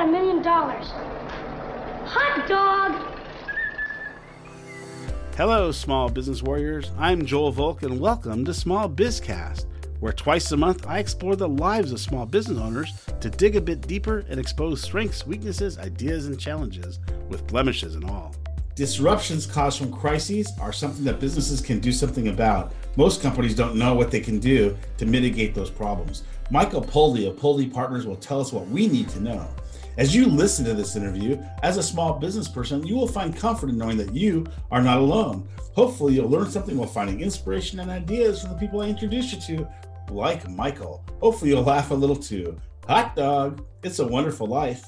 got a million dollars. Hot dog! Hello, small business warriors. I'm Joel Volk, and welcome to Small Bizcast, where twice a month I explore the lives of small business owners to dig a bit deeper and expose strengths, weaknesses, ideas, and challenges, with blemishes and all. Disruptions caused from crises are something that businesses can do something about. Most companies don't know what they can do to mitigate those problems. Michael Poldy of Poldy Partners will tell us what we need to know. As you listen to this interview, as a small business person, you will find comfort in knowing that you are not alone. Hopefully, you'll learn something while finding inspiration and ideas from the people I introduce you to, like Michael. Hopefully, you'll laugh a little too. Hot dog, it's a wonderful life.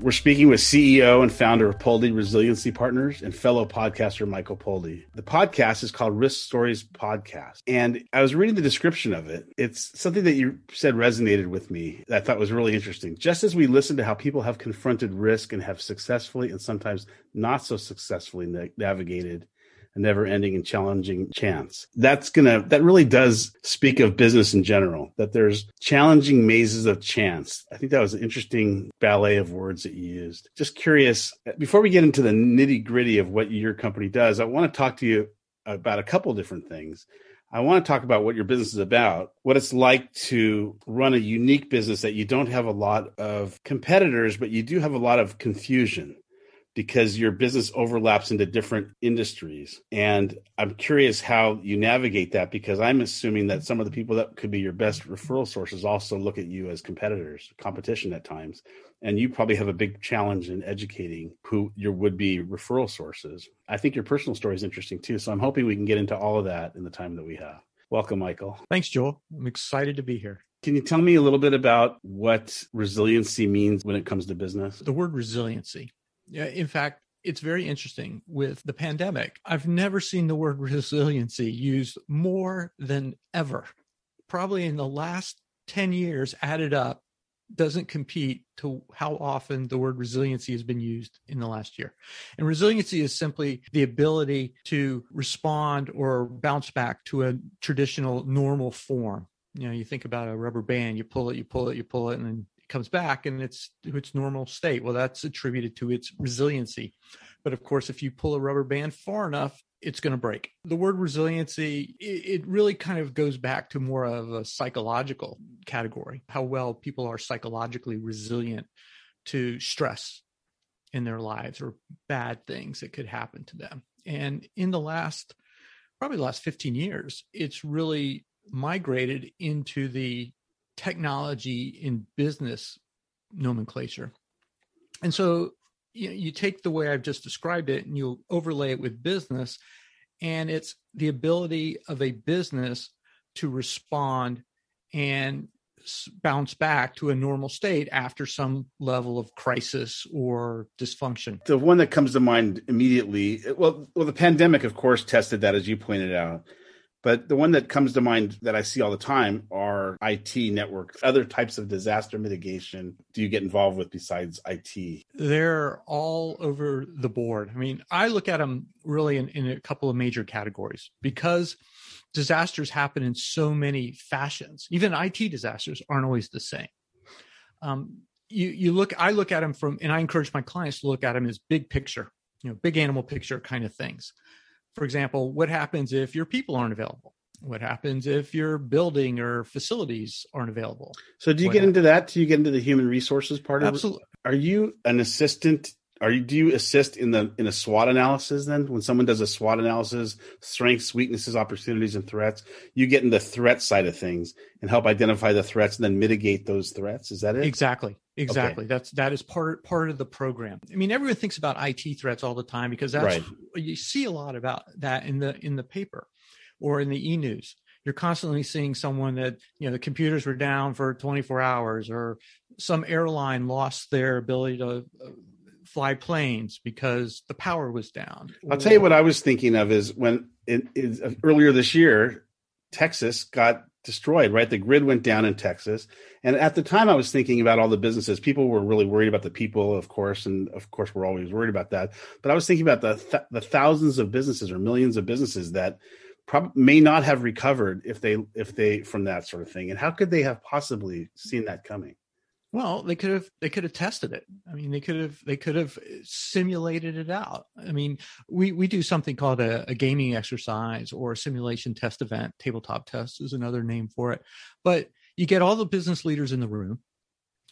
We're speaking with CEO and founder of Poldi Resiliency Partners and fellow podcaster Michael Poldi. The podcast is called Risk Stories Podcast. And I was reading the description of it. It's something that you said resonated with me that I thought was really interesting. Just as we listen to how people have confronted risk and have successfully and sometimes not so successfully navigated never ending and challenging chance. That's gonna, that really does speak of business in general, that there's challenging mazes of chance. I think that was an interesting ballet of words that you used. Just curious, before we get into the nitty gritty of what your company does, I want to talk to you about a couple different things. I want to talk about what your business is about, what it's like to run a unique business that you don't have a lot of competitors, but you do have a lot of confusion because your business overlaps into different industries. And I'm curious how you navigate that because I'm assuming that some of the people that could be your best referral sources also look at you as competitors, competition at times. And you probably have a big challenge in educating who your would be referral sources. I think your personal story is interesting too. So I'm hoping we can get into all of that in the time that we have. Welcome, Michael. Thanks, Joel. I'm excited to be here. Can you tell me a little bit about what resiliency means when it comes to business? The word resiliency yeah, in fact, it's very interesting with the pandemic. I've never seen the word resiliency used more than ever. Probably in the last 10 years added up doesn't compete to how often the word resiliency has been used in the last year. And resiliency is simply the ability to respond or bounce back to a traditional normal form. You know, you think about a rubber band, you pull it, you pull it, you pull it, and then comes back and it's to its normal state. Well, that's attributed to its resiliency. But of course, if you pull a rubber band far enough, it's going to break. The word resiliency, it, really kind of goes back to more of a psychological category, how well people are psychologically resilient to stress in their lives or bad things that could happen to them. And in the last, probably the last 15 years, it's really migrated into the technology in business nomenclature. And so you, know, you take the way I've just described it and you overlay it with business, and it's the ability of a business to respond and bounce back to a normal state after some level of crisis or dysfunction. The one that comes to mind immediately, well, well, the pandemic, of course, tested that, as you pointed out. But the one that comes to mind that I see all the time are IT networks, other types of disaster mitigation. Do you get involved with besides IT? They're all over the board. I mean, I look at them really in, in a couple of major categories because disasters happen in so many fashions. Even IT disasters aren't always the same. Um, you you look, I look at them from, and I encourage my clients to look at them as big picture, you know, big animal picture kind of things for example, what happens if your people aren't available? What happens if your building or facilities aren't available? So, do you what get happens? into that? Do you get into the human resources part of Absolutely. it? Are you an assistant? Are you do you assist in the in a SWOT analysis? Then, when someone does a SWOT analysis, strengths, weaknesses, opportunities, and threats, you get in the threat side of things and help identify the threats and then mitigate those threats. Is that it? Exactly. Exactly. Okay. That's that is part part of the program. I mean, everyone thinks about IT threats all the time because that's right. you see a lot about that in the in the paper or in the e-news. You're constantly seeing someone that, you know, the computers were down for 24 hours or some airline lost their ability to uh, fly planes because the power was down. I'll tell you what I was thinking of is when it, it, earlier this year Texas got destroyed, right? The grid went down in Texas. And at the time, I was thinking about all the businesses. People were really worried about the people, of course. And of course, we're always worried about that. But I was thinking about the, th- the thousands of businesses or millions of businesses that prob- may not have recovered if they, if they, from that sort of thing. And how could they have possibly seen that coming? Well, they could have they could have tested it. I mean, they could have they could have uh, simulated it out. I mean, we we do something called a, a, gaming exercise or a simulation test event. Tabletop test is another name for it. But you get all the business leaders in the room,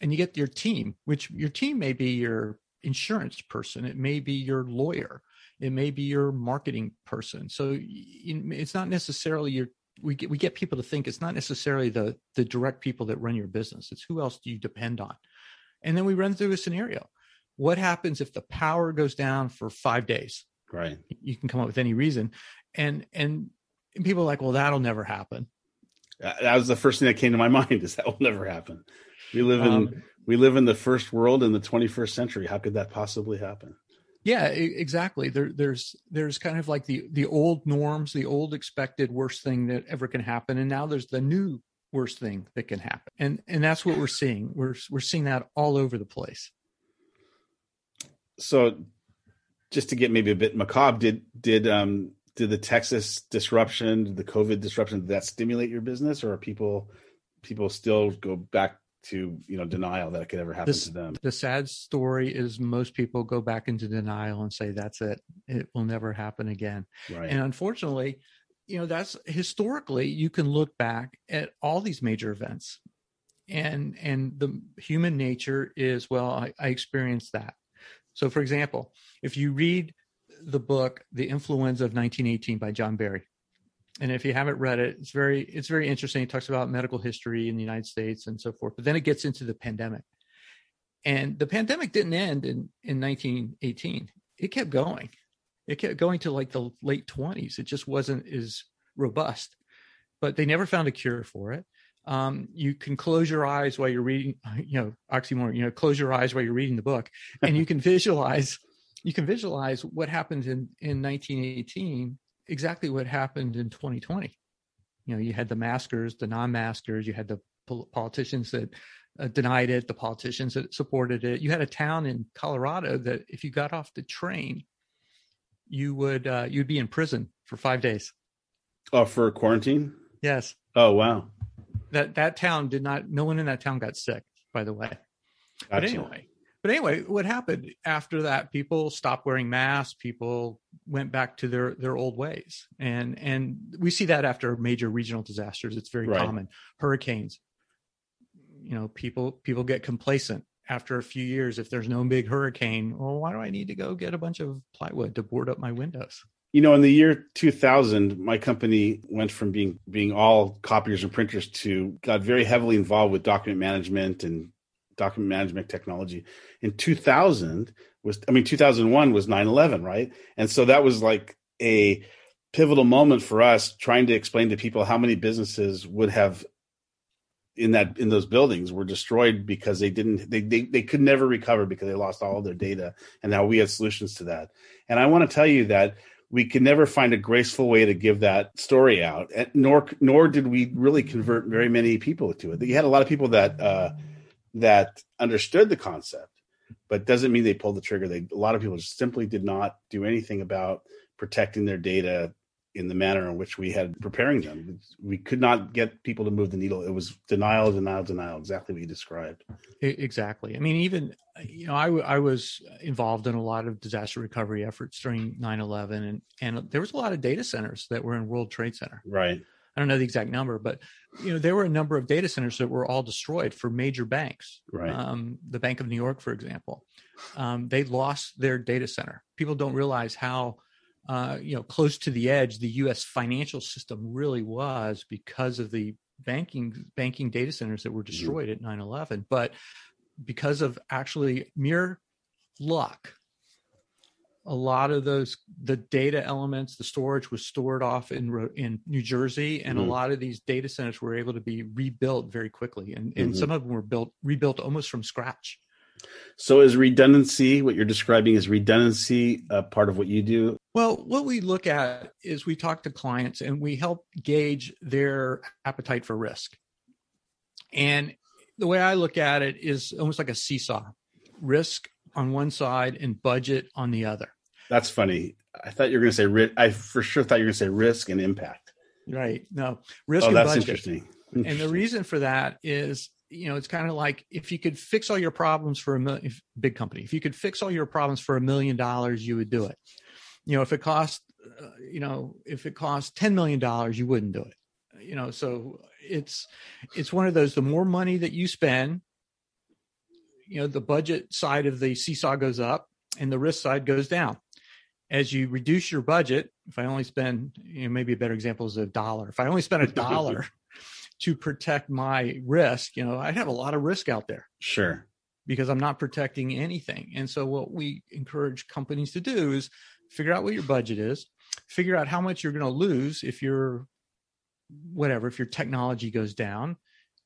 and you get your team, which your team may be your insurance person, it may be your lawyer, it may be your marketing person. So it's not necessarily your we get we get people to think it's not necessarily the the direct people that run your business. It's who else do you depend on? And then we run through a scenario. What happens if the power goes down for five days? Right. You can come up with any reason. And and, people are like well that'll never happen. That was the first thing that came to my mind is that will never happen. We live in um, we live in the first world in the 21st century. How could that possibly happen yeah exactly. There, there's there's kind of like the the old norms the old expected worst thing that ever can happen and now there's the new worst thing that can happen. And and that's what we're seeing. We're we're seeing that all over the place. So just to get maybe a bit macabre did did um did the texas disruption the covid disruption did that stimulate your business or are people people still go back to you know denial that it could ever happen this, to them. The sad story is most people go back into denial and say that's it. It will never happen again. Right. And unfortunately, you know that's historically you can look back at all these major events and and the human nature is well I, I experienced that so for example if you read the book the influenza of 1918 by john barry and if you haven't read it it's very it's very interesting. It talks about medical history in the united states and so forth but then it gets into the pandemic. And the pandemic didn't end in in 1918 it kept going. It kept going to like the late 20s it just wasn't as robust but they never found a cure for it. Um, you can close your eyes while you're reading you know oxymoron you know close your eyes while you're reading the book and you can visualize you can visualize what happened in in 1918 exactly what happened in 2020. You know, you had the maskers, the non-maskers, you had the politicians that uh, denied it, the politicians that supported it. You had a town in Colorado that if you got off the train, you would uh, you'd be in prison for five days. Oh, for quarantine? Yes. Oh, wow. That that town did not. No one in that town got sick. By the way. Gotcha. But anyway, but anyway, what happened after that? People stopped wearing masks. People went back to their their old ways, and and we see that after major regional disasters. It's very right. common. Hurricanes. You know, people people get complacent after a few years. If there's no big hurricane, well, why do I need to go get a bunch of plywood to board up my windows? You know, in the year 2000, my company went from being being all copiers and printers to got very heavily involved with document management and document management technology. In 2000 was i mean 2001 was 9-11 right? And so that was like a pivotal moment for us trying to explain to people how many businesses would have in that in those buildings were destroyed because they didn't they, they they could never recover because they lost all their data. And now we had solutions to that. And i want to tell you that we could never find a graceful way to give that story out nor nor did we really convert very many people to it. You had a lot of people that uh that understood the concept, but doesn't mean they pulled the trigger. They a lot of people simply did not do anything about protecting their data in the manner in which we had preparing them. We could not get people to move the needle. It was denial, denial, denial, exactly what you described. Exactly. I mean, even, you know, I, w- I was involved in a lot of disaster recovery efforts during 9 11, and, and there was a lot of data centers that were in World Trade Center. Right. I don't know the exact number, but you know there were a number of data centers that were all destroyed for major banks. Right. Um, the Bank of New York, for example, um, they lost their data center. People don't realize how uh, you know close to the edge the U.S. financial system really was because of the banking banking data centers that were mm-hmm. destroyed mm-hmm. at 9/11. But because of actually mere luck a lot of those the data elements the storage was stored off in in new jersey and mm-hmm. a lot of these data centers were able to be rebuilt very quickly and, and mm-hmm. some of them were built rebuilt almost from scratch so is redundancy what you're describing is redundancy a part of what you do well what we look at is we talk to clients and we help gauge their appetite for risk and the way i look at it is almost like a seesaw risk on one side and budget on the other that's funny. I thought you were going to say ri- I for sure thought you were going to say risk and impact. Right. No risk. Oh, and that's budget. interesting. interesting. And the reason for that is you know, it's kind of like if you could fix all your problems for a million, big company, if you could fix all your problems for a million dollars, you would do it. You know, if it cost, uh, you know, if it cost $10 million, you wouldn't do it. You know, so it's, it's one of those, the more money that you spend, you know, the budget side of the seesaw goes up and the risk side goes down. As you reduce your budget, if I only spend, you know, maybe a better example is a dollar. If I only spend a dollar to protect my risk, you know, I'd have a lot of risk out there. Sure. Because I'm not protecting anything. And so what we encourage companies to do is figure out what your budget is, figure out how much you're going to lose if your whatever, if your technology goes down,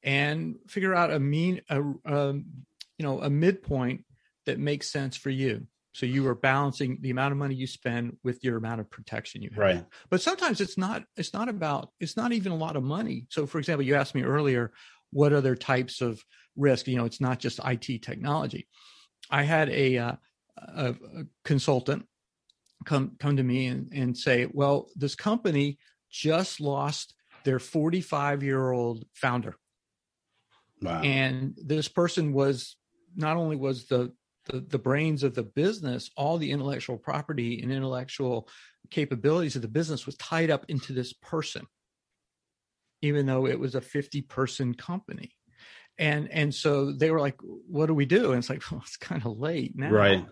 and figure out a mean a, a you know a midpoint that makes sense for you. So you are balancing the amount of money you spend with your amount of protection you have. Right. But sometimes it's not it's not about it's not even a lot of money. So for example, you asked me earlier what other types of risk, you know, it's not just IT technology. I had a, uh, a, a consultant come come to me and, and say, well, this company just lost their 45 year old founder. Wow. And this person was not only was the the, the brains of the business, all the intellectual property and intellectual capabilities of the business was tied up into this person, even though it was a 50 person company. And and so they were like, what do we do? And it's like, well, it's kind of late now. Right.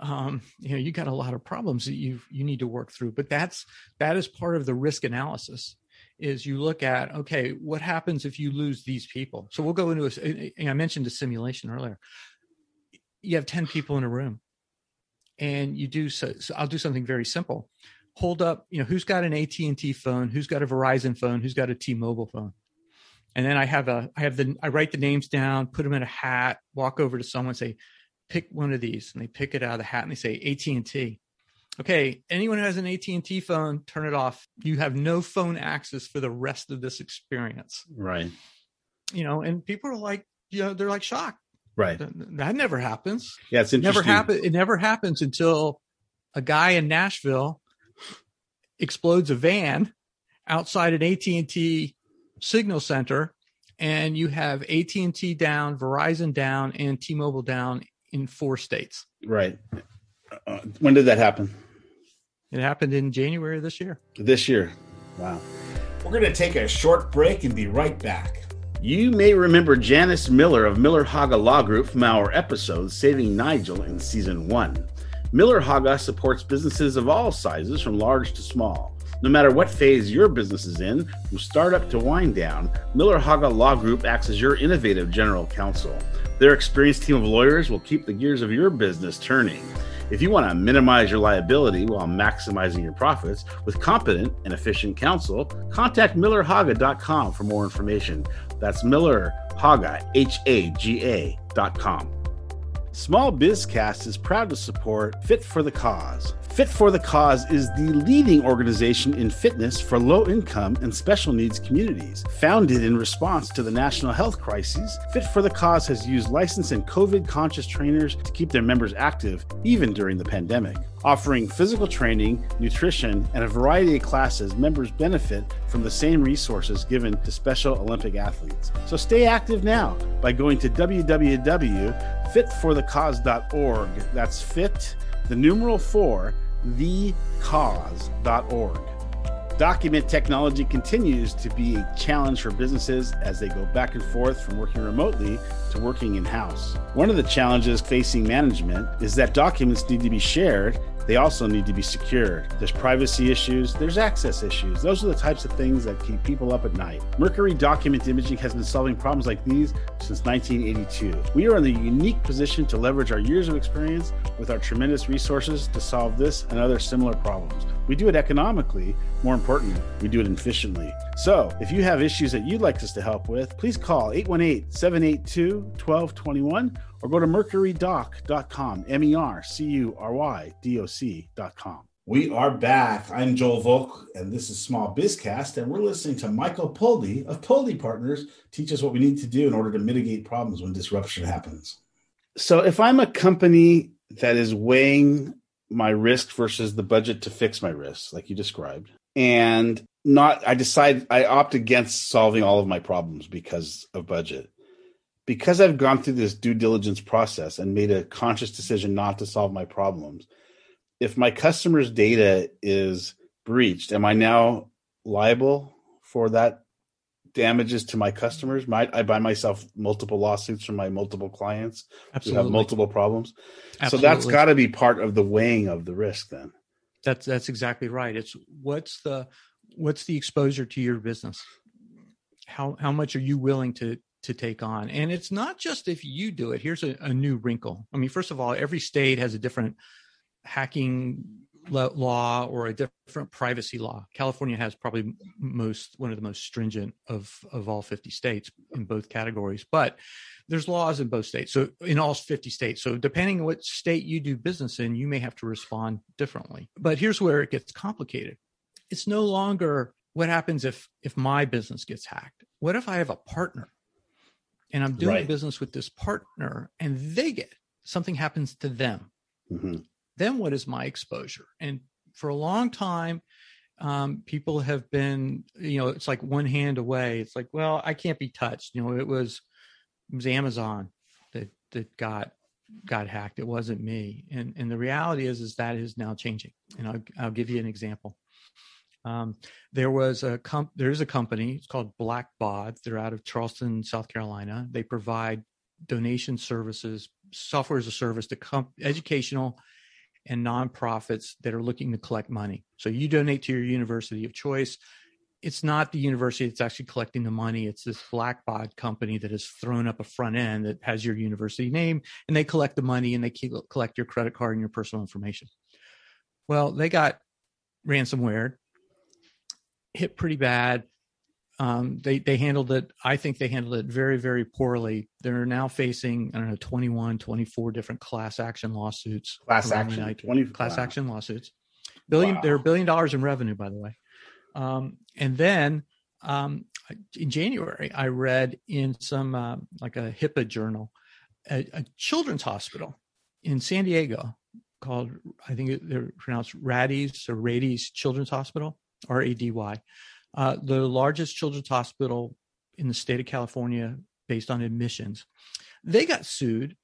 Um, you know, you got a lot of problems that you you need to work through. But that's that is part of the risk analysis is you look at okay what happens if you lose these people so we'll go into a i mentioned a simulation earlier you have 10 people in a room. And you do so, so i'll do something very simple. Hold up you know who's got an at&t phone? Who's got a verizon phone? Who's got a t-mobile phone? And then i have a i have the i write the names down put them in a hat walk over to someone say pick one of these. And they pick it out of the hat and they say at&t okay anyone who has an at&t phone turn it off. You have no phone access for the rest of this experience. Right. You know and people are like you know they're like shocked Right. That never happens. Yeah, it's interesting. Never happen. It never happens until a guy in Nashville explodes a van outside an AT and T signal center, and you have AT and T down, Verizon down, and T-Mobile down in four states. Right. Uh, when did that happen? It happened in January of this year. This year. Wow. We're going to take a short break and be right back. You may remember Janice Miller of Miller Haga Law Group from our episode Saving Nigel in season one. Miller Haga supports businesses of all sizes, from large to small. No matter what phase your business is in, from startup to wind down, Miller Haga Law Group acts as your innovative general counsel. Their experienced team of lawyers will keep the gears of your business turning. If you want to minimize your liability while maximizing your profits with competent and efficient counsel, contact millerhaga.com for more information. That's Miller Haga, H A G A dot com. Small Bizcast is proud to support Fit for the Cause. Fit for the Cause is the leading organization in fitness for low income and special needs communities. Founded in response to the national health crises, Fit for the Cause has used licensed and COVID conscious trainers to keep their members active even during the pandemic. Offering physical training, nutrition, and a variety of classes, members benefit from the same resources given to Special Olympic athletes. So stay active now by going to www.fitforthecause.org. That's fit, the numeral four, thecause.org. Document technology continues to be a challenge for businesses as they go back and forth from working remotely to working in house. One of the challenges facing management is that documents need to be shared they also need to be secured. There's privacy issues, there's access issues. Those are the types of things that keep people up at night. Mercury Document Imaging has been solving problems like these since 1982. We are in the unique position to leverage our years of experience with our tremendous resources to solve this and other similar problems. We do it economically. More importantly, we do it efficiently. So, if you have issues that you'd like us to help with, please call 818 782 1221 or go to mercurydoc.com, M E R C U R Y D O C.com. We are back. I'm Joel Volk, and this is Small Bizcast, and we're listening to Michael Poldy of Poldy Partners teach us what we need to do in order to mitigate problems when disruption happens. So, if I'm a company that is weighing my risk versus the budget to fix my risks, like you described, and not, I decide I opt against solving all of my problems because of budget. Because I've gone through this due diligence process and made a conscious decision not to solve my problems, if my customer's data is breached, am I now liable for that damages to my customers? Might I buy myself multiple lawsuits from my multiple clients Absolutely. who have multiple problems? Absolutely. So that's got to be part of the weighing of the risk then. That's that's exactly right. It's what's the what's the exposure to your business? How how much are you willing to to take on? And it's not just if you do it. Here's a, a new wrinkle. I mean, first of all, every state has a different hacking law or a different privacy law. California has probably most one of the most stringent of of all 50 states in both categories, but there's laws in both states. So in all 50 states. So depending on what state you do business in, you may have to respond differently. But here's where it gets complicated. It's no longer what happens if if my business gets hacked. What if I have a partner and I'm doing Right. business with this partner and they get something happens to them? Mhm. Then what is my exposure? And for a long time, um, people have been, you know, it's like one hand away. It's like, well, I can't be touched. You know, it was it was Amazon that that got got hacked. It wasn't me. And and the reality is is that is now changing. And I'll I'll give you an example. Um, there was a comp- there's a company. It's called Blackbaud. They're out of Charleston, South Carolina. They provide donation services, software as a service to com- educational and nonprofits that are looking to collect money. So you donate to your university of choice. It's not the university that's actually collecting the money. It's this Blackbaud company that has thrown up a front end that has your university name, and they collect the money and they collect your credit card and your personal information. Well, they got ransomware, hit pretty bad. Um, they they handled it. I think they handled it very very poorly. They're now facing I don't know 21, 24 different class action lawsuits. Class action, United- 20 class wow. action lawsuits. Billion, Wow. they're a billion dollars in revenue, by the way. Um, and then um, in January, I read in some uh, like a HIPAA journal, a, a children's hospital in San Diego called I think they're pronounced Rady's or Rady's Children's Hospital, R A D Y, uh, the largest children's hospital in the state of California based on admissions. They got sued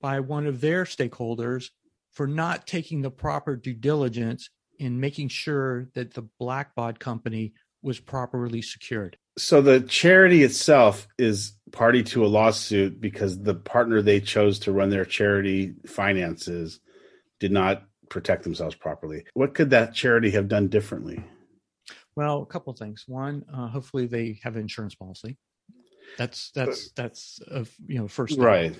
by one of their stakeholders for not taking the proper due diligence in making sure that the Blackbaud company was properly secured. So the charity itself is party to a lawsuit because the partner they chose to run their charity finances did not protect themselves properly. What could that charity have done differently? Well, a couple of things. One, uh, hopefully they have an insurance policy. That's that's that's a you know first. Right.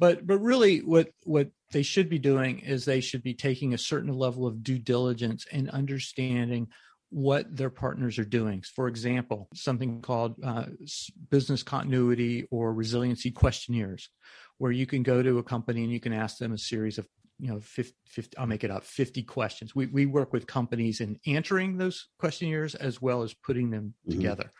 but but really what what they should be doing is they should be taking a certain level of due diligence and understanding what their partners are doing for example something called uh, business continuity or resiliency questionnaires where you can go to a company and you can ask them a series of you know 50, 50 i'll make it up 50 questions. We, we work with companies in answering those questionnaires as well as putting them Mhm. together.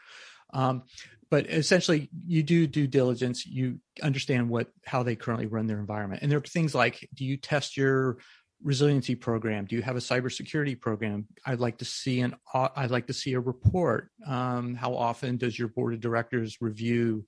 Um, but essentially you do due diligence. You understand what how they currently run their environment. And there are things like do you test your resiliency program? Do you have a cybersecurity program? I'd like to see an i'd like to see a report. Um, how often does your board of directors review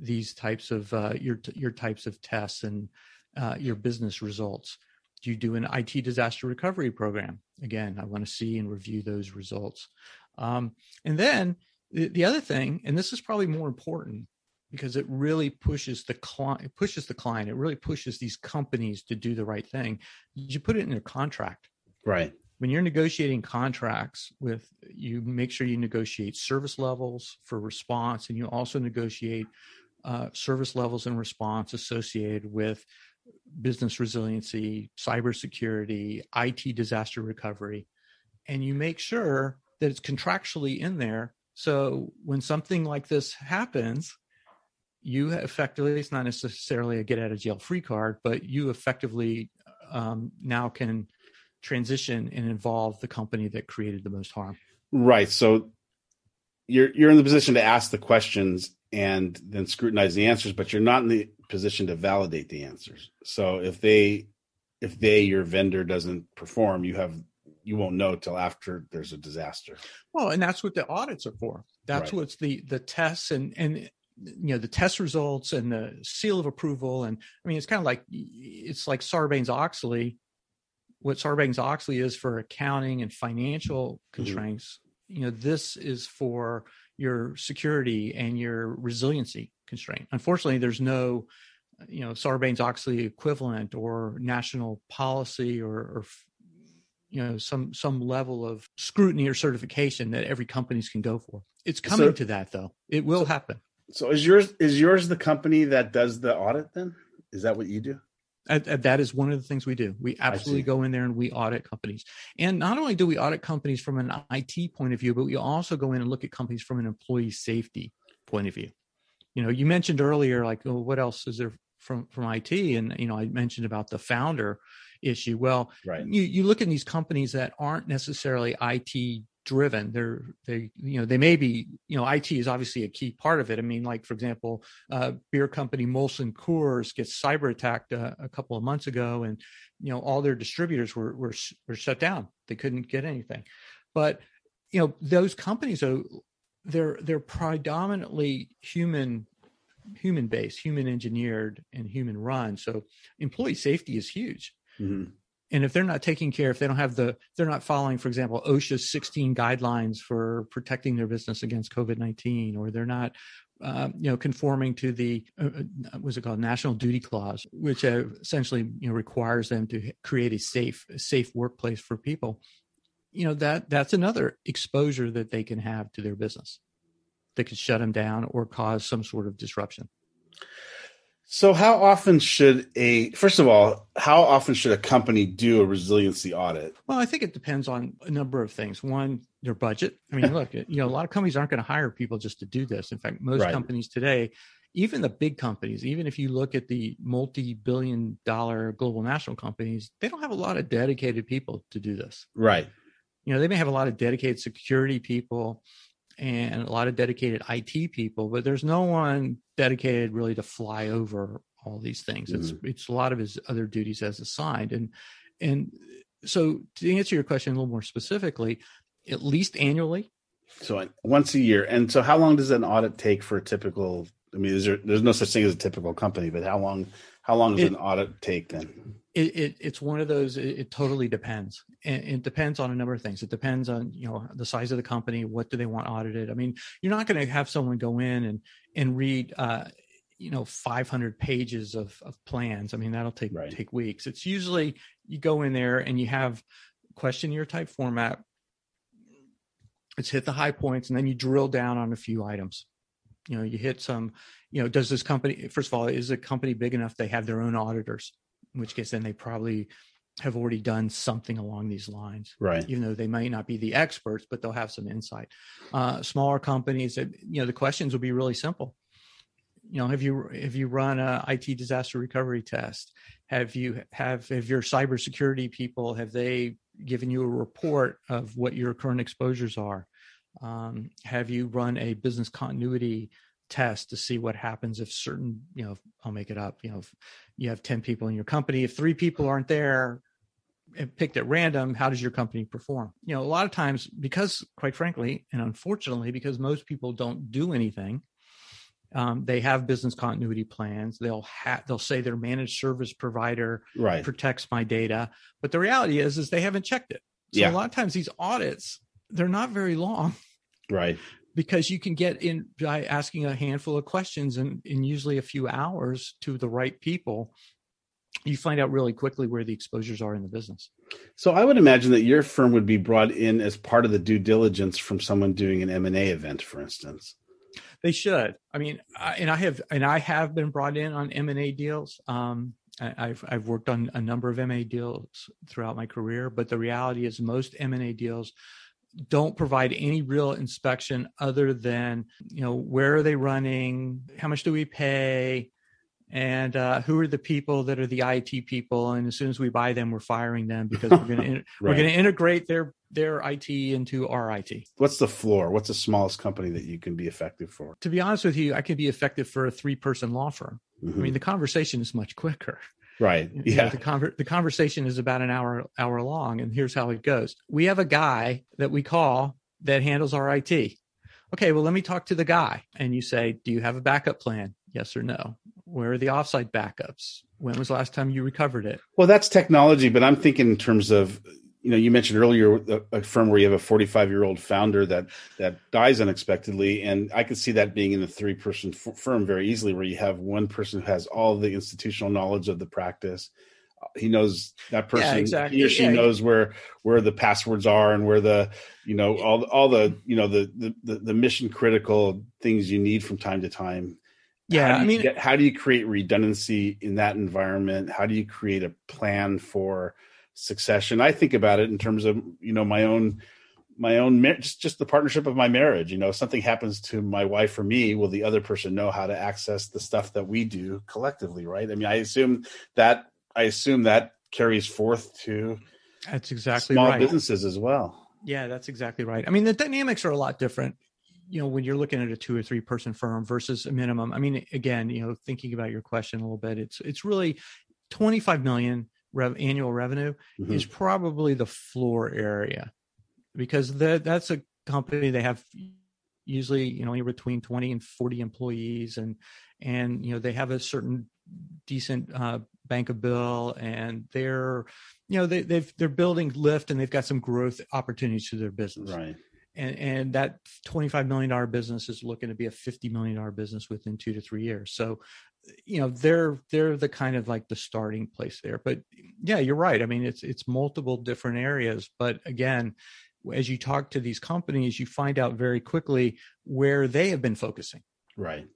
these types of uh, your your types of tests and uh, your business results do you do an IT disaster recovery program? Again, I want to see and review those results. Um, and then the, the other thing, and this is probably more important because it really pushes the client, it pushes the client, it really pushes these companies to do the right thing. You put it in their contract. Right. When you're negotiating contracts with, you make sure you negotiate service levels for response, and you also negotiate uh, service levels and response associated with business resiliency, cybersecurity, IT disaster recovery, and you make sure that it's contractually in there. So when something like this happens, you effectively, it's not necessarily a get out of jail free card, but you effectively um, now can transition and involve the company that created the most harm. Right. So you're you're in the position to ask the questions and then scrutinize the answers, but you're not in the position to validate the answers. So if they if they your vendor doesn't perform, you have you won't know till after there's a disaster. Well, and that's what the audits are for. That's Right. what's the the tests and and you know the test results and the seal of approval and i mean it's kind of like it's like sarbanes oxley what sarbanes oxley is for accounting and financial Mm-hmm. constraints you know this is for your security and your resiliency constraint unfortunately there's no you know sarbanes oxley equivalent or national policy or, or you know some some level of scrutiny or certification that every companies can go for it's coming So- to that though it will so- happen So is yours is yours the company that does the audit then? Is that what you do? And- and that is one of the things we do. We absolutely go in there and we audit companies. And not only do we audit companies from an IT point of view, but we also go in and look at companies from an employee safety point of view. You know, you mentioned earlier, like, oh, what else is there from from IT? And you know, I mentioned about the founder issue. Well, Right. you you look at these companies that aren't necessarily IT driven. They're they you know they may be you know IT is obviously a key part of it. I mean like for example uh beer company Molson Coors gets cyber attacked uh, a couple of months ago and you know all their distributors were were were shut down. They couldn't get anything. But you know those companies are they're they're predominantly human human based human engineered and human run so employee safety is huge. Mhm. And if they're not taking care if they don't have the they're not following for example osha's 16 guidelines for protecting their business against covid-19 or they're not um, you know conforming to the uh, uh, what's it called? National duty clause which uh, essentially you know requires them to create a safe safe workplace for people you know that that's another exposure that they can have to their business. That could shut them down or cause some sort of disruption So how often should a first of all, how often should a company do a resiliency audit? Well, I think it depends on a number of things. One, their budget. I mean, look, you know, a lot of companies aren't going to hire people just to do this. In fact, most Right. companies today, even the big companies, even if you look at the multi-billion dollar global national companies, they don't have a lot of dedicated people to do this. Right. You know, they may have a lot of dedicated security people and a lot of dedicated IT people, but there's no one dedicated really to fly over all these things. It's it's a lot of his other duties as assigned. And and so to answer your question a little more specifically, at least annually, So uh, once a year. And so how long does an audit take for a typical I mean, is there there's no such thing as a typical company, but how long how long does It- an audit take then? it, it it's one of those it, it totally depends. And it depends on a number of things. It depends on you know the size of the company what do they want audited? I mean you're not going to have someone go in and and read uh you know 500 pages of of plans. I mean that'll take Right. take weeks. It's usually you go in there and you have questionnaire type format. It's hit the high points and then you drill down on a few items you know you hit some you know does this company first of all is the company big enough they have their own auditors in which case then they probably have already done something along these lines Right. even though they might not be the experts but they'll have some insight. Uh, smaller companies that you know the questions will be really simple. You know have you have you run a IT disaster recovery test? Have you have have your cybersecurity people have they given you a report of what your current exposures are um, have you run a business continuity test to see what happens if certain you know i'll make it up you know if you have 10 people in your company if three people aren't there and picked at random how does your company perform? You know a lot of times because quite frankly and unfortunately because most people don't do anything um, they have business continuity plans. They'll have they'll say their managed service provider Right. protects my data. But the reality is is they haven't checked it. So Yeah. a lot of times these audits they're not very long Right. because you can get in by asking a handful of questions and in usually a few hours to the right people you find out really quickly where the exposures are in the business So I would imagine that your firm would be brought in as part of the due diligence from someone doing an M&A event, for instance. they should i mean I, and i have and i have been brought in on m&a deals um I- I've I've worked on a number of M&A deals throughout my career, but the reality is most M&A deals don't provide any real inspection other than you know where are they running, how much do we pay, and uh, who are the people that are the IT people, and as soon as we buy them, we're firing them because we're going to we're Right. going to integrate their their IT into our IT. What's the floor? What's the smallest company that you can be effective for? To be honest with you, I can be effective for a three person law firm. Mhm. I mean, the conversation is much quicker. Right. You know, Yeah. the, conver- the conversation is about an hour hour long, and here's how it goes. We have a guy that we call that handles our IT. okay, well, let me talk to the guy. And you say, do you have a backup plan? Yes or no? Where are the offsite backups? When was the last time you recovered it? Well, that's technology, but I'm thinking in terms of you know, you mentioned earlier a, a firm where you have a 45 year old founder that that dies unexpectedly, and I could see that being in a three person f- firm very easily, where you have one person who has all the institutional knowledge of the practice. He knows that person. Yeah, exactly. He or she Yeah. knows where where the passwords are and where the you know all all the you know the the the, the mission critical things you need from time to time. Yeah, I mean, get- how do you create redundancy in that environment? How do you create a plan for succession? I think about it in terms of you know my own my own just, just the partnership of my marriage. You know, if something happens to my wife or me, will the other person know how to access the stuff that we do collectively? Right? I mean, I assume that I assume that carries forth to that's exactly small right. businesses as well. Yeah, that's exactly right. I mean, the dynamics are a lot different. You know, when you're looking at a two or three person firm versus a minimum. I mean, again, you know, thinking about your question a little bit, it's it's really 25 million rev- annual revenue Mhm. is probably the floor area because that that's a company they have usually you know anywhere between 20 and 40 employees and and you know they have a certain decent uh, bank of bill and they're you know they, they've they're building lift and they've got some growth opportunities to their business Right. And and that 25 million dollar business is looking to be a 50 million dollar business within two to three years so you know they're they're the kind of like the starting place there but yeah you're right i mean it's it's multiple different areas but again as you talk to these companies you find out very quickly where they have been focusing Right.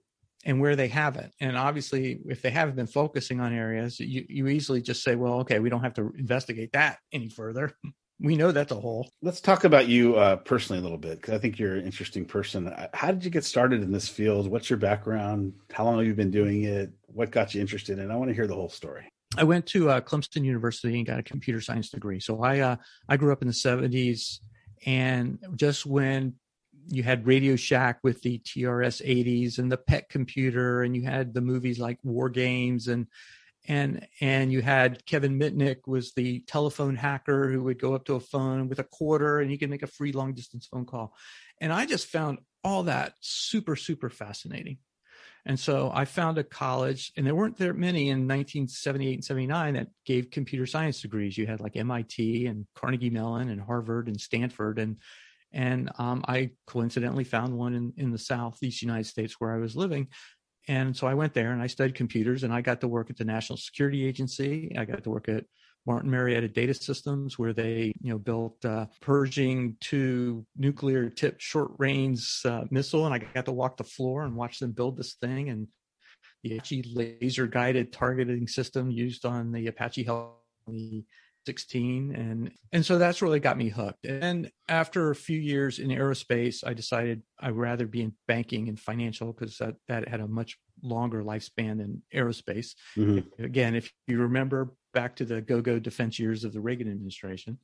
and where they haven't. And obviously, if they haven't been focusing on areas, you, you easily just say, well, okay, we don't have to investigate that any further. We know that's a hole. Let's talk about you uh, personally a little bit because I think you're an interesting person. Uh, How did you get started in this field? What's your background? How long have you been doing it? What got you interested in? I want to hear the whole story. I went to uh, Clemson University and got a computer science degree. So I uh, I grew up in the 70s, and just when you had Radio Shack with the TRS 80s and the PET computer, and you had the movies like War Games and and and you had Kevin Mitnick was the telephone hacker who would go up to a phone with a quarter and he could make a free long distance phone call. And I just found all that super super fascinating. And so I found a college, and there weren't there many in 1978 and 79 that gave computer science degrees. You had like MIT and Carnegie Mellon and Harvard and Stanford, and and um, I coincidentally found one in in the Southeast United States where I was living. And so I went there and I studied computers, and I got to work at the National Security Agency. I got to work at Martin Marietta Data Systems, where they, you know, built uh, Pershing two nuclear tipped short range uh, missile, and I got to walk the floor and watch them build this thing, and the Apache laser guided targeting system used on the Apache Heli 16, and and so that's really got me hooked. And after a few years in aerospace, I decided I'd rather be in banking and financial because that that had a much longer lifespan than aerospace Mhm. again, if you remember back to the go-go defense years of the Reagan administration.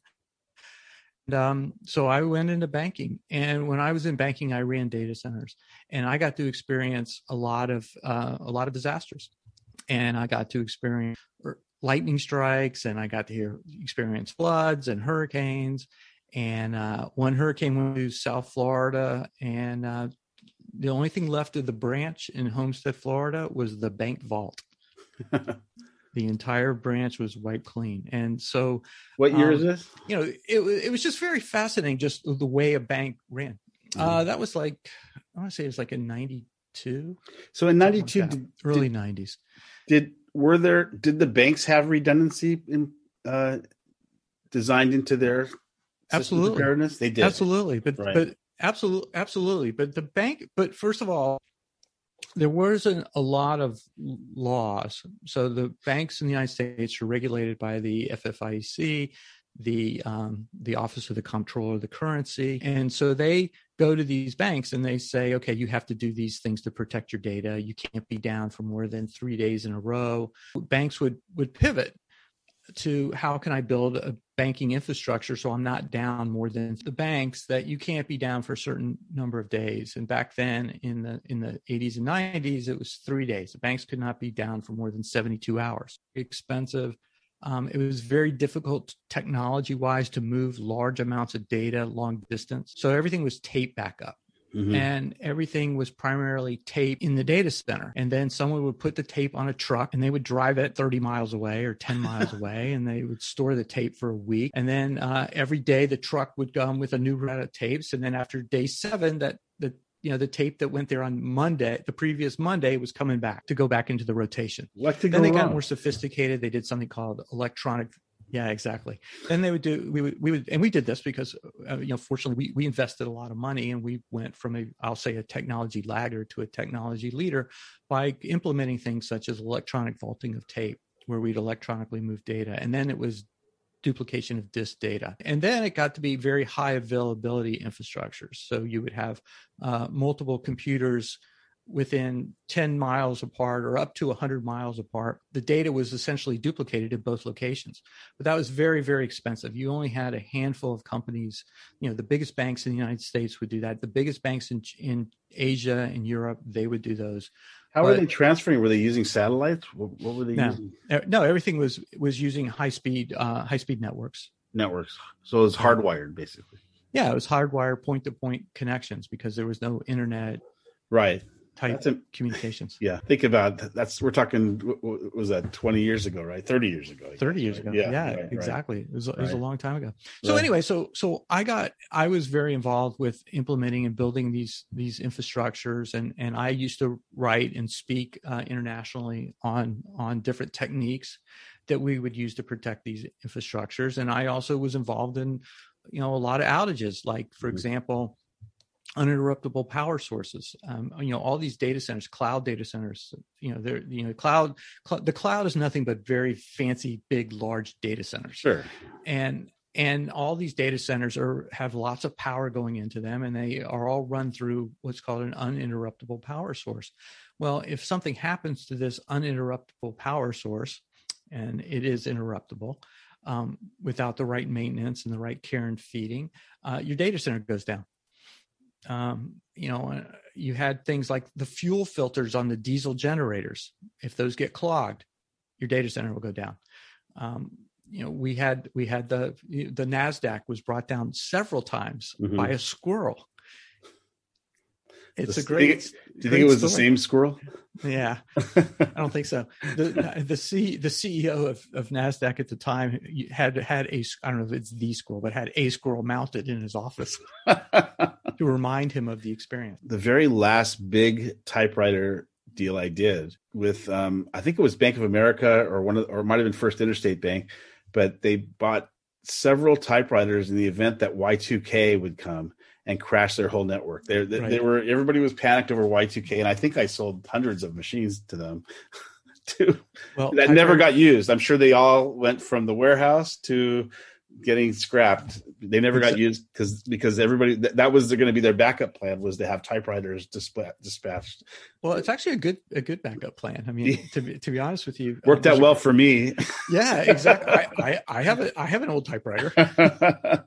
And, um, so I went into banking, and when I was in banking, I ran data centers, and I got to experience a lot of uh, a lot of disasters, and I got to experience er, lightning strikes, and I got to hear experience floods and hurricanes. And uh, one hurricane went to South Florida, and uh, the only thing left of the branch in Homestead, Florida, was the bank vault the entire branch was wiped clean and so What year Um, is this? you know it, it was just very fascinating just the way a bank ran uh that was like i want to say it was like in 92 So in something like '92, that. did, early 90s did were there did the banks have redundancy in uh, designed into their Absolutely. preparedness? They did. absolutely but Right. but absolutely absolutely but the bank but first of all there wasn't a lot of laws so the banks in the united states are regulated by the ffic the um, the office of the comptroller of the currency and so they go to these banks and they say okay you have to do these things to protect your data you can't be down for more than three days in a row banks would would pivot to how can I build a banking infrastructure so I'm not down more than the banks that you can't be down for a certain number of days. And back then in the in the 80s and 90s, it was three days. The banks could not be down for more than 72 hours. Expensive. Um, it was very difficult technology wise to move large amounts of data long distance. So everything was tape backup. Mm-hmm. And everything was primarily tape in the data center. And then someone would put the tape on a truck and they would drive it 30 miles away or 10 miles away and they would store the tape for a week. And then uh, every day the truck would come with a new round of tapes. And then after day seven, that you know the tape that went there on Monday, the previous Monday was coming back to go back into the rotation. What could then they wrong? got more sophisticated. They did something called electronic yeah, exactly. Then they would do we would we would and we did this because uh, you know fortunately we we invested a lot of money and we went from a I'll say a technology lagger to a technology leader by implementing things such as electronic vaulting of tape where we'd electronically move data and then it was duplication of disk data. And then it got to be very high availability infrastructures. So you would have uh, multiple computers within 10 miles apart or up to 100 miles apart. The data was essentially duplicated in both locations. But that was very, very expensive. You only had a handful of companies. You know, the biggest banks in the United States would do that. The biggest banks in, in Asia and Europe, they would do those. How but, were they transferring? Were they using satellites? What, what were they no, using? No, everything was was using high speed uh, high speed networks. Networks. So it was hardwired, basically. Yeah, it was hardwired point to point connections because there was no internet. Right type a, communications. Yeah, think about that's we're talking was that 20 years ago, right? 30 years ago. 30 years ago. Yeah, yeah right, exactly. Right. It, was, it was a long time ago. So anyway, so so I got I was very involved with implementing and building these these infrastructures and and I used to write and speak uh, internationally on on different techniques that we would use to protect these infrastructures and I also was involved in you know a lot of outages like for mm-hmm. example uninterruptible power sources. Um, you know, all these data centers, cloud data centers. You know, they're you know, cloud. Cl- the cloud is nothing but very fancy, big, large data centers. Sure. And and all these data centers are have lots of power going into them, and they are all run through what's called an uninterruptible power source. Well, if something happens to this uninterruptible power source, and it is interruptible. Um, without the right maintenance and the right care and feeding, uh, your data center goes down um, you know, uh, you had things like the fuel filters on the diesel generators. If those get clogged, your data center will go down. Um, you know, we had we had the the Nasdaq was brought down several times mm-hmm. by a squirrel. It's a great. Do you think, it was story. the same squirrel? Yeah, I don't think so. The the C the CEO of, of Nasdaq at the time had had a I don't know if it's the squirrel, but had a squirrel mounted in his office to remind him of the experience. The very last big typewriter deal I did with um, I think it was Bank of America or one of or it might have been First Interstate Bank, but they bought several typewriters in the event that Y2K would come and crash their whole network. They, they, right. they, were everybody was panicked over Y2K, and I think I sold hundreds of machines to them. to well, that I never heard, got used. I'm sure they all went from the warehouse to getting scrapped. They never got used because because everybody that, that was going to be their backup plan was to have typewriters dispatched. Well, it's actually a good a good backup plan. I mean, to be, to be honest with you, uh, worked out well for me. Yeah, exactly. I, I, I have a I have an old typewriter.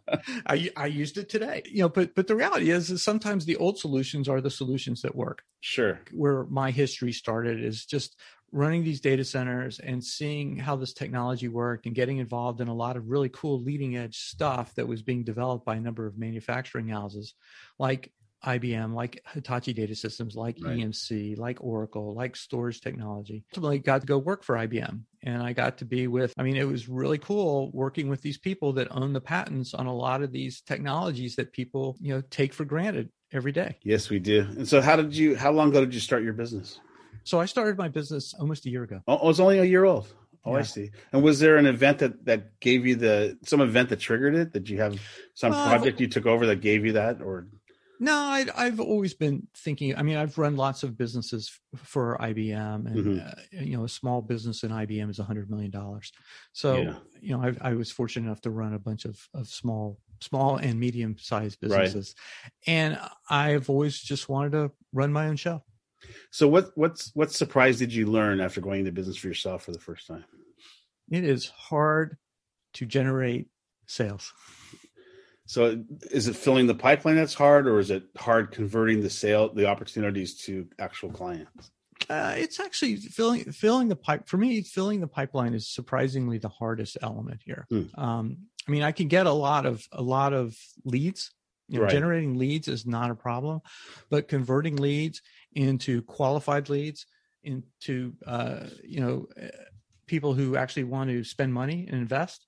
I I used it today. You know, but but the reality is, is sometimes the old solutions are the solutions that work. Sure. Where my history started is just running these data centers and seeing how this technology worked and getting involved in a lot of really cool leading edge stuff that was being developed by a number of manufacturing houses like IBM, like Hitachi Data Systems, like right. EMC, like Oracle, like storage technology. Ultimately, got to go work for IBM, and I got to be with. I mean, it was really cool working with these people that own the patents on a lot of these technologies that people, you know, take for granted every day. Yes, we do. And so, how did you? How long ago did you start your business? So I started my business almost a year ago. Oh, was only a year old. Oh, yeah. I see. And was there an event that that gave you the some event that triggered it? Did you have some uh, project you took over that gave you that, or? No, I, have always been thinking. I mean, I've run lots of businesses for IBM, and mm-hmm. uh, you know, a small business in IBM is a hundred million dollars. So, yeah. you know, I, I, was fortunate enough to run a bunch of of small, small and medium sized businesses, right. and I've always just wanted to run my own show. So what what's what surprise did you learn after going into business for yourself for the first time? It is hard to generate sales. So is it filling the pipeline that's hard or is it hard converting the sale the opportunities to actual clients? Uh, it's actually filling filling the pipe for me. Filling the pipeline is surprisingly the hardest element here. Hmm. Um, I mean, I can get a lot of a lot of leads, You know, Right. generating leads is not a problem, but converting leads into qualified leads, into uh, you know uh, people who actually want to spend money and invest.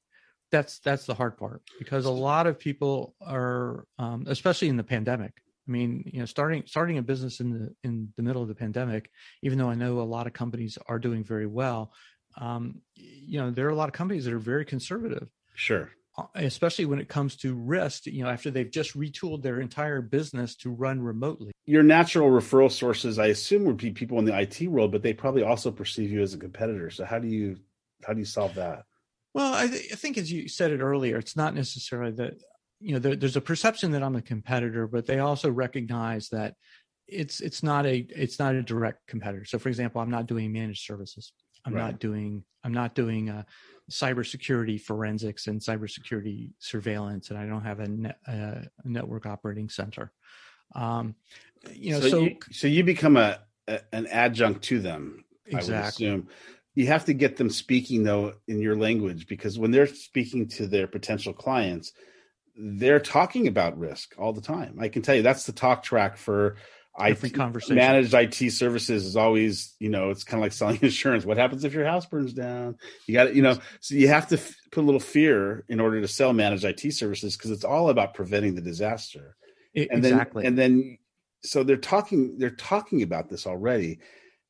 That's that's the hard part because a lot of people are, um, especially in the pandemic. I mean, you know, starting starting a business in the in the middle of the pandemic, even though I know a lot of companies are doing very well, um, you know, there are a lot of companies that are very conservative Sure. Uh, especially when it comes to risk you know after they've just retooled their entire business to run remotely Your natural referral sources, I assume, would be people in the IT world, but they probably also perceive you as a competitor. So how do you how do you solve that? well i, th- I think as you said it earlier it's not necessarily that you know there, there's a perception that i'm a competitor but they also recognize that it's it's not a it's not a direct competitor so for example i'm not doing managed services i'm Right. not doing i'm not doing uh, cybersecurity forensics and cybersecurity surveillance and i don't have a, net, a network operating center um, you know so so, you, so you become a, a an adjunct to them. I would exactly assume. You have to get them speaking though in your language because when they're speaking to their potential clients, they're talking about risk all the time. I can tell you that's the talk track for Every IT, conversation. managed IT services is always, you know, it's kind of like selling insurance. What happens if your house burns down? You got to, you know, so you have to f- put a little fear in order to sell managed IT services because it's all about preventing the disaster I- and then exactly and then so they're talking they're talking about this already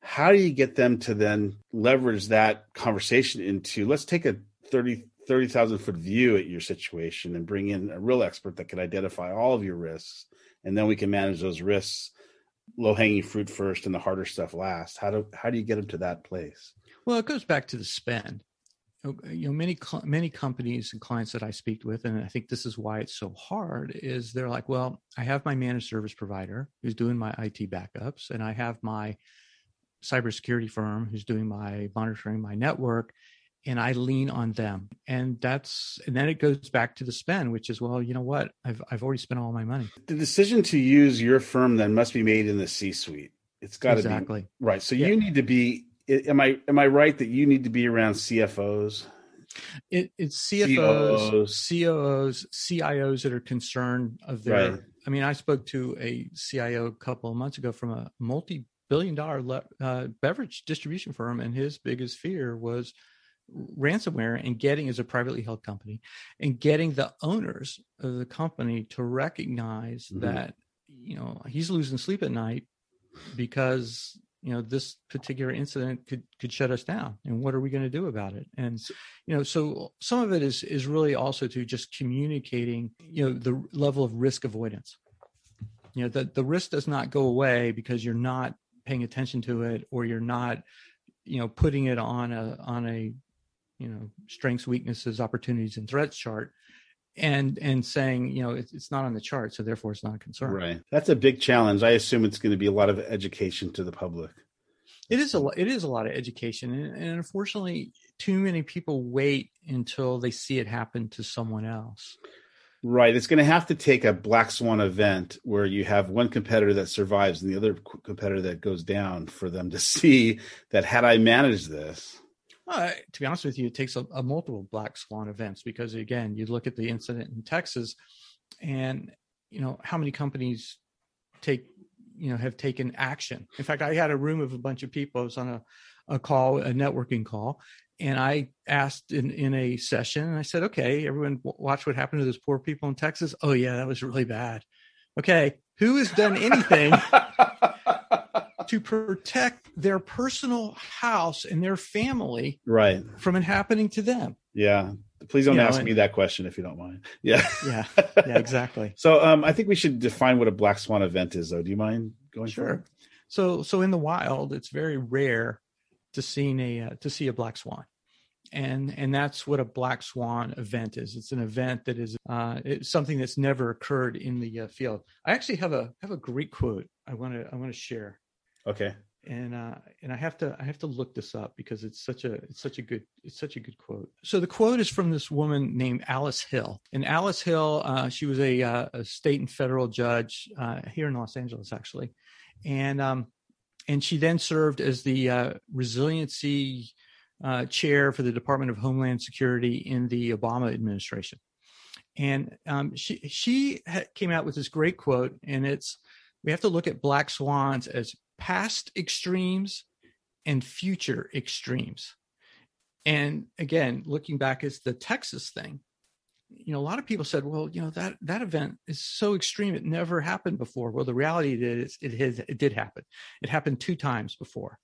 how do you get them to then leverage that conversation into let's take a 30 30,000 foot view at your situation and bring in a real expert that can identify all of your risks and then we can manage those risks low hanging fruit first and the harder stuff last how do how do you get them to that place Well, it goes back to the spend. Oh, uh, you know, many many companies and clients that I speak with, and I think this is why it's so hard, is they're like, well, I have my managed service provider who's doing my IT backups, and I have my cybersecurity firm who's doing my monitoring my network, and I lean on them. And that's and then it goes back to the spend, which is, well, you know what, I've I've already spent all my money. the decision to use your firm then must be made in the c suite it's got to be exactly. Right. So Yeah. you need to be. Am I am I right that you need to be around CFOs? It, it's CFOs, COOs. COOs, CIOs that are concerned of their. Right. I mean, I spoke to a CIO a couple of months ago from a multi-billion-dollar le- uh, beverage distribution firm, and his biggest fear was ransomware and getting as a privately held company and getting the owners of the company to recognize Mhm. that you know he's losing sleep at night because you know this particular incident could could shut us down and what are we going to do about it and you know so some of it is is really also to just communicating you know the level of risk avoidance you know that the risk does not go away because you're not paying attention to it or you're not you know putting it on a on a you know strengths weaknesses opportunities and threats chart and and saying you know it's, it's not on the chart so therefore it's not a concern Right. That's a big challenge. I assume it's going to be a lot of education to the public. It is a lo- it is a lot of education, and, and unfortunately, too many people wait until they see it happen to someone else. Right. It's going to have to take a black swan event where you have one competitor that survives and the other competitor that goes down for them to see that had I managed this. Uh, to be honest with you, it takes a, a multiple black swan events because again, you look at the incident in Texas, and you know how many companies take you know have taken action. In fact, I had a room of a bunch of people. I was on a a call, a networking call, and I asked in in a session, and I said, "Okay, everyone, watch what happened to those poor people in Texas." Oh yeah, that was really bad. Okay, who has done anything to protect their personal house and their family right. from it happening to them? Yeah. Please don't You know, ask and- me that question if you don't mind. Yeah. Yeah, yeah, exactly. So um, I think we should define what a black swan event is, though. Do you mind going? Sure. So, so in the wild, it's very rare to see a uh, to see a black swan, and and that's what a black swan event is. It's an event that is uh, it's something that's never occurred in the uh, field. I actually have a have a great quote I want to I want to share, Okay. and uh, and I have to I have to look this up because it's such a it's such a good it's such a good quote. So the quote is from this woman named Alice Hill, and Alice Hill uh, she was a, uh, a state and federal judge uh, here in Los Angeles actually, and um, and she then served as the uh, resiliency uh, chair for the Department of Homeland Security in the Obama administration. and um, she she came out with this great quote, and it's we have to look at black swans as past extremes and future extremes. And again, looking back as the Texas thing, you know, a lot of people said, well, you know, that that event is so extreme, it never happened before. Well, the reality is it has it did happen. It happened two times before.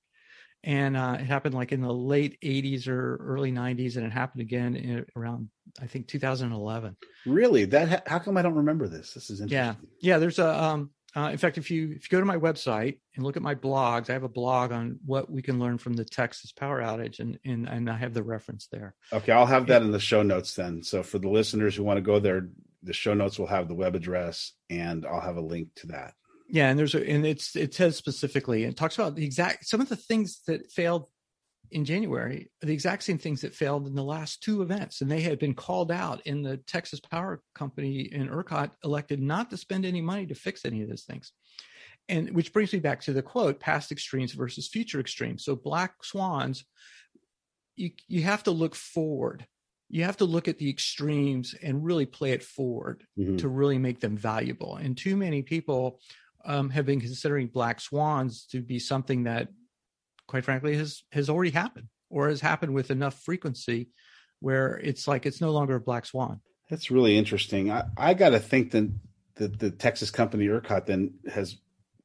And uh, it happened like in the late 80s or early 90s, and it happened again in, around I think 2011. Really? That how come I don't remember this? This is interesting. Yeah, yeah. There's a um, uh, in fact, if you if you go to my website and look at my blogs, I have a blog on what we can learn from the Texas power outage, and and and I have the reference there. Okay, I'll have that in the show notes then. So for the listeners who want to go there, the show notes will have the web address, and I'll have a link to that. Yeah, and there's a and it's it says specifically and talks about the exact some of the things that failed in January, the exact same things that failed in the last two events. And they had been called out in the Texas Power Company in ERCOT elected not to spend any money to fix any of those things. And which brings me back to the quote past extremes versus future extremes. So black swans, you, you have to look forward. You have to look at the extremes and really play it forward mm-hmm. to really make them valuable. And too many people um, have been considering black swans to be something that quite frankly, has has already happened or has happened with enough frequency where it's like it's no longer a black swan. That's really interesting. I, I got to think that the, the Texas company ERCOT then has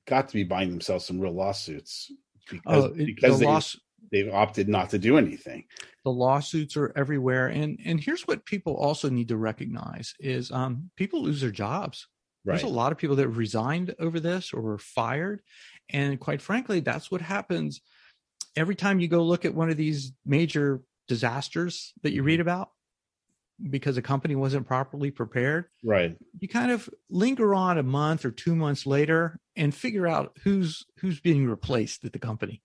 got to be buying themselves some real lawsuits because, oh, because the they, loss, they've opted not to do anything. The lawsuits are everywhere, and and here's what people also need to recognize is um, people lose their jobs. Right. There's a lot of people that resigned over this or were fired, and quite frankly, that's what happens every time you go look at one of these major disasters that you read mm-hmm. about because a company wasn't properly prepared right. you kind of linger on a month or two months later and figure out who's who's being replaced at the company.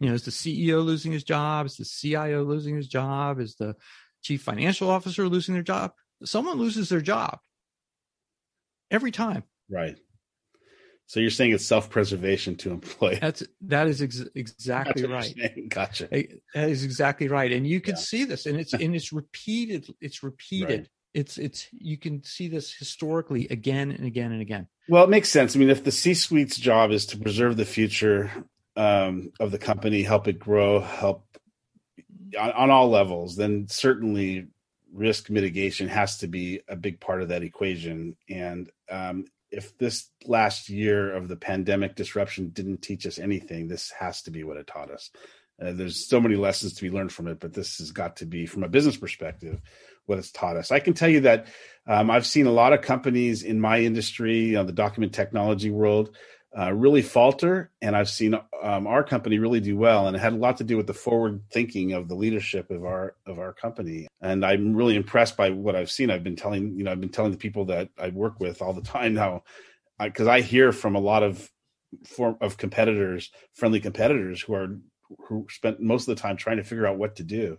You know is the ceo losing his job? Is the cio losing his job? Is the chief financial officer losing their job? Someone loses their job every time. Right so you're saying it's self-preservation to employ. That's that is ex- exactly right. Gotcha. That is exactly right, and you can yeah. see this, and it's and it's repeated. It's repeated. Right. It's it's you can see this historically again and again and again. Well, it makes sense. I mean, if the C-suite's job is to preserve the future um, of the company, help it grow, help on, on all levels, then certainly risk mitigation has to be a big part of that equation. And um, if this last year of the pandemic disruption didn't teach us anything, this has to be what it taught us. Uh, there's so many lessons to be learned from it, but this has got to be, from a business perspective, what it's taught us. I can tell you that um, I've seen a lot of companies in my industry, you know, the document technology world, uh, really falter, and I've seen um, our company really do well, and it had a lot to do with the forward thinking of the leadership of our of our company. And I'm really impressed by what I've seen. I've been telling you know I've been telling the people that I work with all the time now, because I, I hear from a lot of form of competitors, friendly competitors who are who spent most of the time trying to figure out what to do,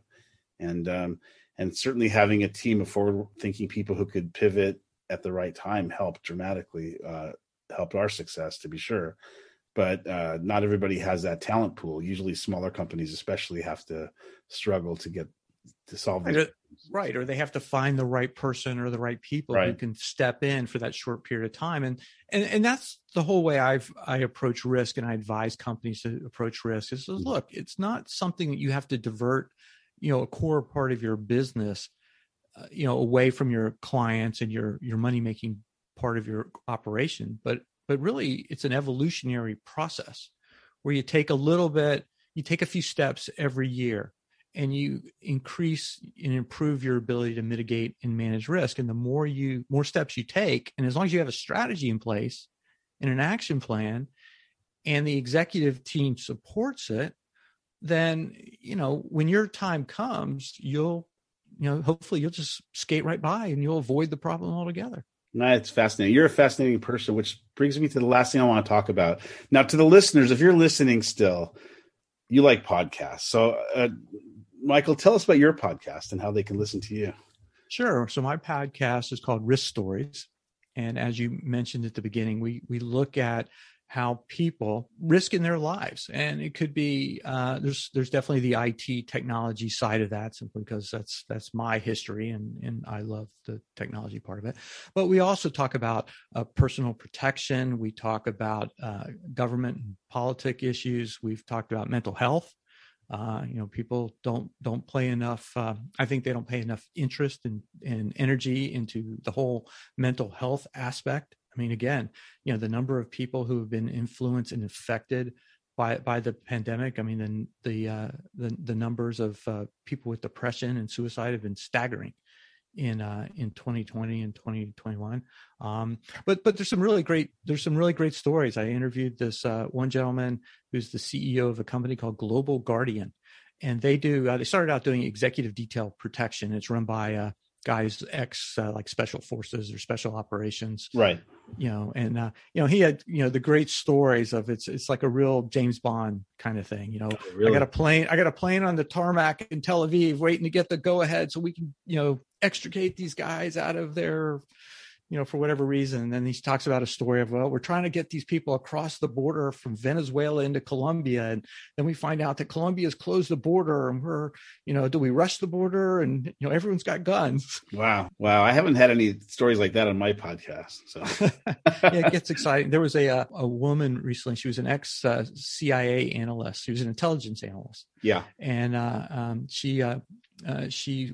and um, and certainly having a team of forward thinking people who could pivot at the right time helped dramatically. Uh, helped our success to be sure but uh, not everybody has that talent pool usually smaller companies especially have to struggle to get to solve right, right or they have to find the right person or the right people right. who can step in for that short period of time and and and that's the whole way i've i approach risk and i advise companies to approach risk is mm-hmm. look it's not something that you have to divert you know a core part of your business uh, you know away from your clients and your your money making part of your operation but but really it's an evolutionary process where you take a little bit you take a few steps every year and you increase and improve your ability to mitigate and manage risk. And the more you more steps you take and as long as you have a strategy in place and an action plan and the executive team supports it then you know when your time comes you'll you know hopefully you'll just skate right by and you'll avoid the problem altogether it's fascinating. You're a fascinating person, which brings me to the last thing I want to talk about. Now, to the listeners, if you're listening still, you like podcasts. So, uh, Michael, tell us about your podcast and how they can listen to you. Sure. So, my podcast is called Risk Stories. And as you mentioned at the beginning, we, we look at how people risk in their lives. And it could be uh, there's there's definitely the IT technology side of that simply because that's that's my history and and I love the technology part of it. But we also talk about uh, personal protection. We talk about uh, government and politic issues. We've talked about mental health. Uh, you know people don't don't play enough uh, i think they don't pay enough interest and, and energy into the whole mental health aspect I mean, again, you know, the number of people who have been influenced and affected by by the pandemic. I mean, the the uh, the, the numbers of uh, people with depression and suicide have been staggering in uh, in 2020 and 2021. Um, but but there's some really great there's some really great stories. I interviewed this uh, one gentleman who's the CEO of a company called Global Guardian, and they do uh, they started out doing executive detail protection. It's run by uh, guys ex uh, like special forces or special operations right you know and uh, you know he had you know the great stories of it's it's like a real james bond kind of thing you know really? i got a plane i got a plane on the tarmac in tel aviv waiting to get the go ahead so we can you know extricate these guys out of their you know, for whatever reason. And then he talks about a story of, well, we're trying to get these people across the border from Venezuela into Colombia. And then we find out that Colombia's closed the border and we're, you know, do we rush the border? And, you know, everyone's got guns. Wow. Wow. I haven't had any stories like that on my podcast. So yeah, it gets exciting. There was a, uh, a woman recently, she was an ex uh, CIA analyst. She was an intelligence analyst. Yeah. And uh, um, she, uh, uh, she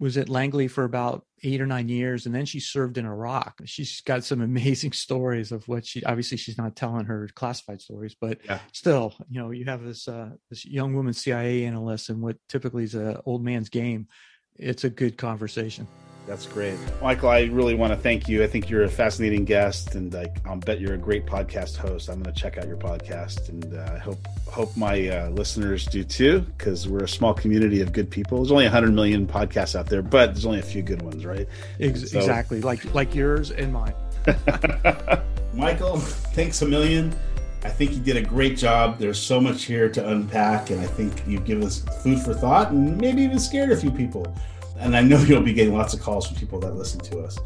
was at Langley for about eight or nine years, and then she served in Iraq. She's got some amazing stories of what she. Obviously, she's not telling her classified stories, but yeah. still, you know, you have this uh, this young woman CIA analyst, and what typically is a old man's game. It's a good conversation. That's great. Michael, I really want to thank you. I think you're a fascinating guest and I, I'll bet you're a great podcast host. I'm going to check out your podcast and uh, I hope hope my uh, listeners do too because we're a small community of good people. There's only 100 million podcasts out there, but there's only a few good ones, right? Ex- so, exactly. Like like yours and mine. Michael, thanks a million. I think you did a great job. There's so much here to unpack, and I think you've given us food for thought and maybe even scared a few people. And I know you'll be getting lots of calls from people that listen to us.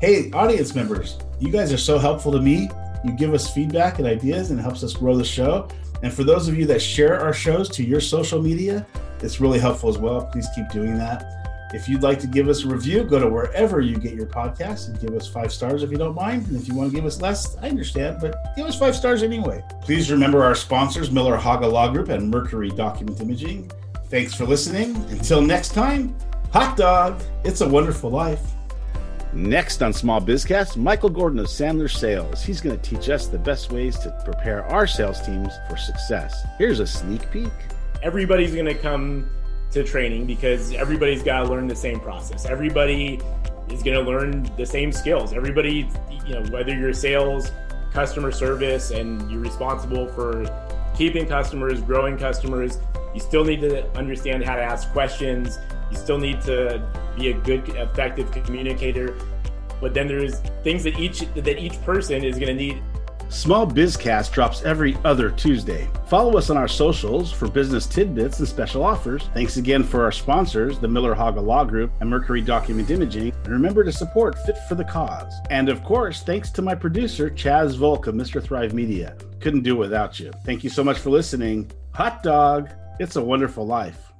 Hey, audience members, you guys are so helpful to me. You give us feedback and ideas and it helps us grow the show. And for those of you that share our shows to your social media, it's really helpful as well. Please keep doing that. If you'd like to give us a review, go to wherever you get your podcasts and give us five stars if you don't mind. And if you want to give us less, I understand, but give us five stars anyway. Please remember our sponsors, Miller Haga Law Group and Mercury Document Imaging. Thanks for listening. Until next time, Hot dog, it's a wonderful life. Next on Small Bizcast, Michael Gordon of Sandler Sales. He's going to teach us the best ways to prepare our sales teams for success. Here's a sneak peek. Everybody's going to come to training because everybody's got to learn the same process. Everybody is going to learn the same skills. Everybody, you know, whether you're sales, customer service, and you're responsible for keeping customers, growing customers, you still need to understand how to ask questions you still need to be a good, effective communicator. But then there's things that each that each person is going to need. Small Bizcast drops every other Tuesday. Follow us on our socials for business tidbits and special offers. Thanks again for our sponsors, the Miller Haga Law Group and Mercury Document Imaging. And remember to support Fit for the Cause. And of course, thanks to my producer, Chaz Volk of Mr. Thrive Media. Couldn't do it without you. Thank you so much for listening. Hot dog, it's a wonderful life.